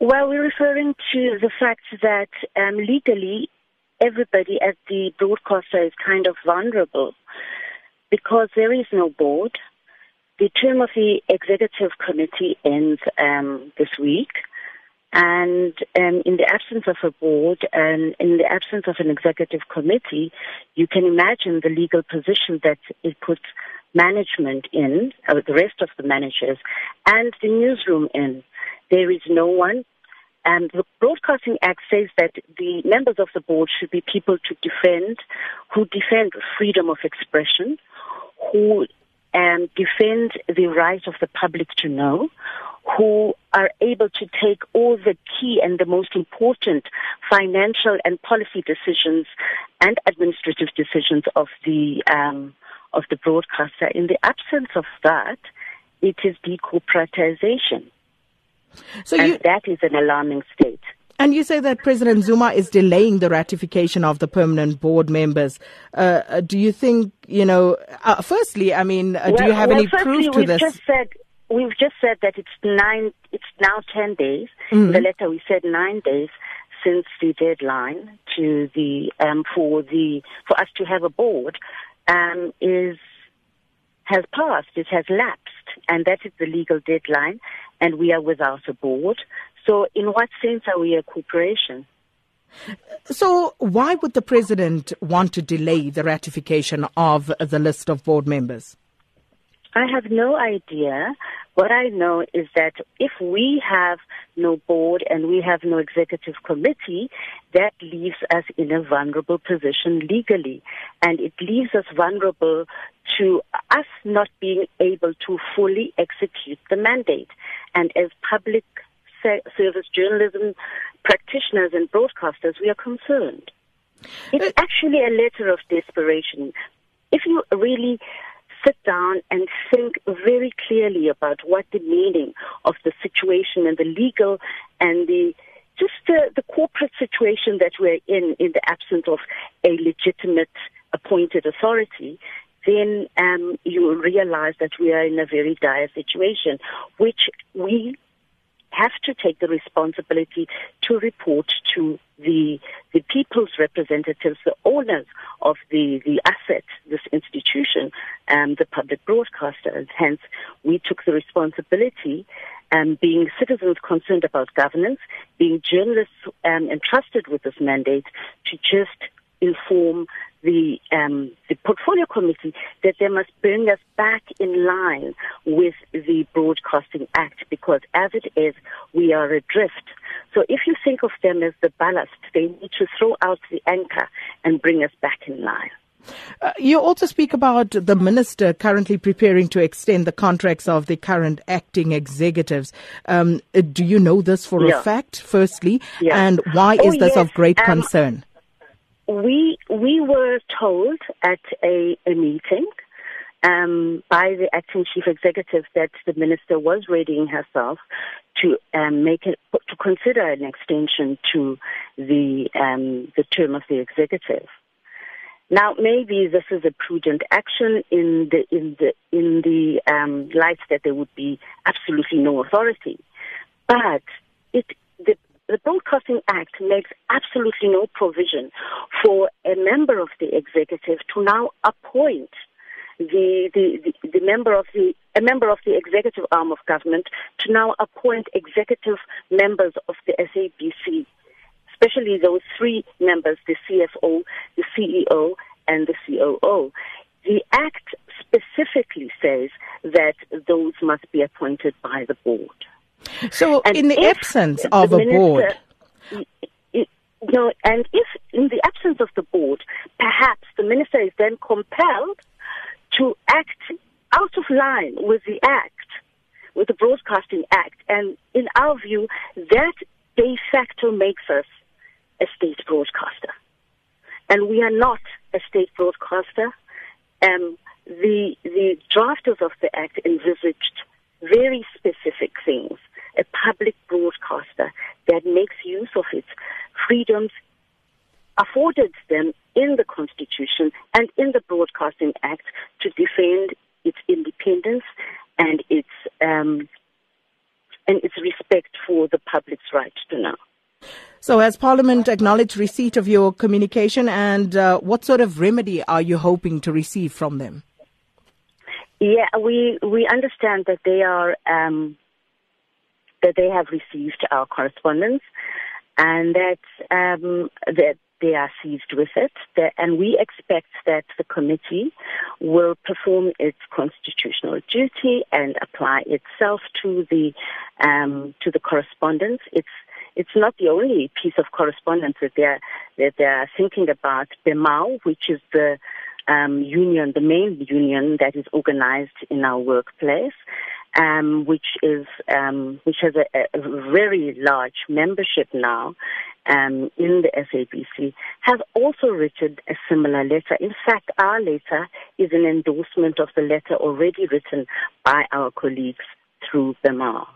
Well, we're referring to the fact that um, legally everybody at the broadcaster is kind of vulnerable because there is no board. The term of the executive committee ends um, this week. And um, in the absence of a board and in the absence of an executive committee, you can imagine the legal position that it puts management in, or the rest of the managers, and the newsroom in. There is no one. And the Broadcasting Act says that the members of the board should be people to defend, who defend freedom of expression, who um, defend the right of the public to know, who are able to take all the key and the most important financial and policy decisions and administrative decisions of the um, of the broadcaster. In the absence of that, it is decorporatization. So and you, that is an alarming state. And you say that President Zuma is delaying the ratification of the permanent board members. Uh, uh do you think, you know, uh, firstly, I mean, uh, well, do you have well, any firstly, proof to we've this? Just said, we've just said that it's nine, it's now 10 days. Mm-hmm. In the letter we said nine days since the deadline to the, um, for the, for us to have a board, um, is, has passed. It has lapsed. And that is the legal deadline. And we are without a board. So, in what sense are we a corporation? So, why would the president want to delay the ratification of the list of board members? I have no idea. What I know is that if we have no board and we have no executive committee, that leaves us in a vulnerable position legally. And it leaves us vulnerable to us not being able to fully execute the mandate. And as public service journalism practitioners and broadcasters, we are concerned. It's uh, actually a letter of desperation. If you really sit down and think very clearly about what the meaning of the situation and the legal and the just the, the corporate situation that we're in in the absence of a legitimate appointed authority, then um, you realize that we are in a very dire situation, which we have to take the responsibility to report to the the people's representatives, the owners of the the asset, this institution, um, the public broadcaster. and Hence, we took the responsibility, um, being citizens concerned about governance, being journalists um, entrusted with this mandate, to just inform the um, the portfolio committee that they must bring us back in line with the Broadcasting Act because as it is, we are adrift. So if you think of them as the ballast, they need to throw out the anchor and bring us back in line. Uh, you also speak about the minister currently preparing to extend the contracts of the current acting executives. Um, do you know this for yeah. a fact, firstly? Yeah. And why oh, is this yes. of great um, concern? We we were told at a, a meeting um, by the acting chief executive that the minister was readying herself to um, make it to consider an extension to the um, the term of the executive. Now, maybe this is a prudent action in the in the in the um, light that there would be absolutely no authority, but it the the Broadcasting Act makes absolutely no provision for a member of the executive to now appoint the, the, the, the, member of the a member of the executive arm of government to now appoint executive members of the SABC, especially those three members, the CFO, the CEO, and the COO. The Act specifically says that those must be appointed by the board. So, and in the absence of the a minister, board. No, and if in the absence of the board, perhaps the minister is then compelled to act out of line with the Act, with the Broadcasting Act. And in our view, that de facto makes us a state broadcaster. And we are not a state broadcaster. Um, the, the drafters of the Act envisaged very specific things a public broadcaster that makes use of its freedoms afforded them in the Constitution and in the Broadcasting Act to defend its independence and its um, and its respect for the public's right to know. So, has Parliament acknowledged receipt of your communication, and uh, what sort of remedy are you hoping to receive from them? Yeah, we we understand that they are um, that they have received our correspondence, and that um, that they are seized with it, that, and we expect that the committee will perform its constitutional duty and apply itself to the um, to the correspondence. It's it's not the only piece of correspondence that they're that they're thinking about. BEMAWU, which is the um, union, the main union that is organized in our workplace, um, which is um, which has a, a, very large membership now um, in the SABC, has also written a similar letter. In fact, our letter is an endorsement of the letter already written by our colleagues through BEMAWU.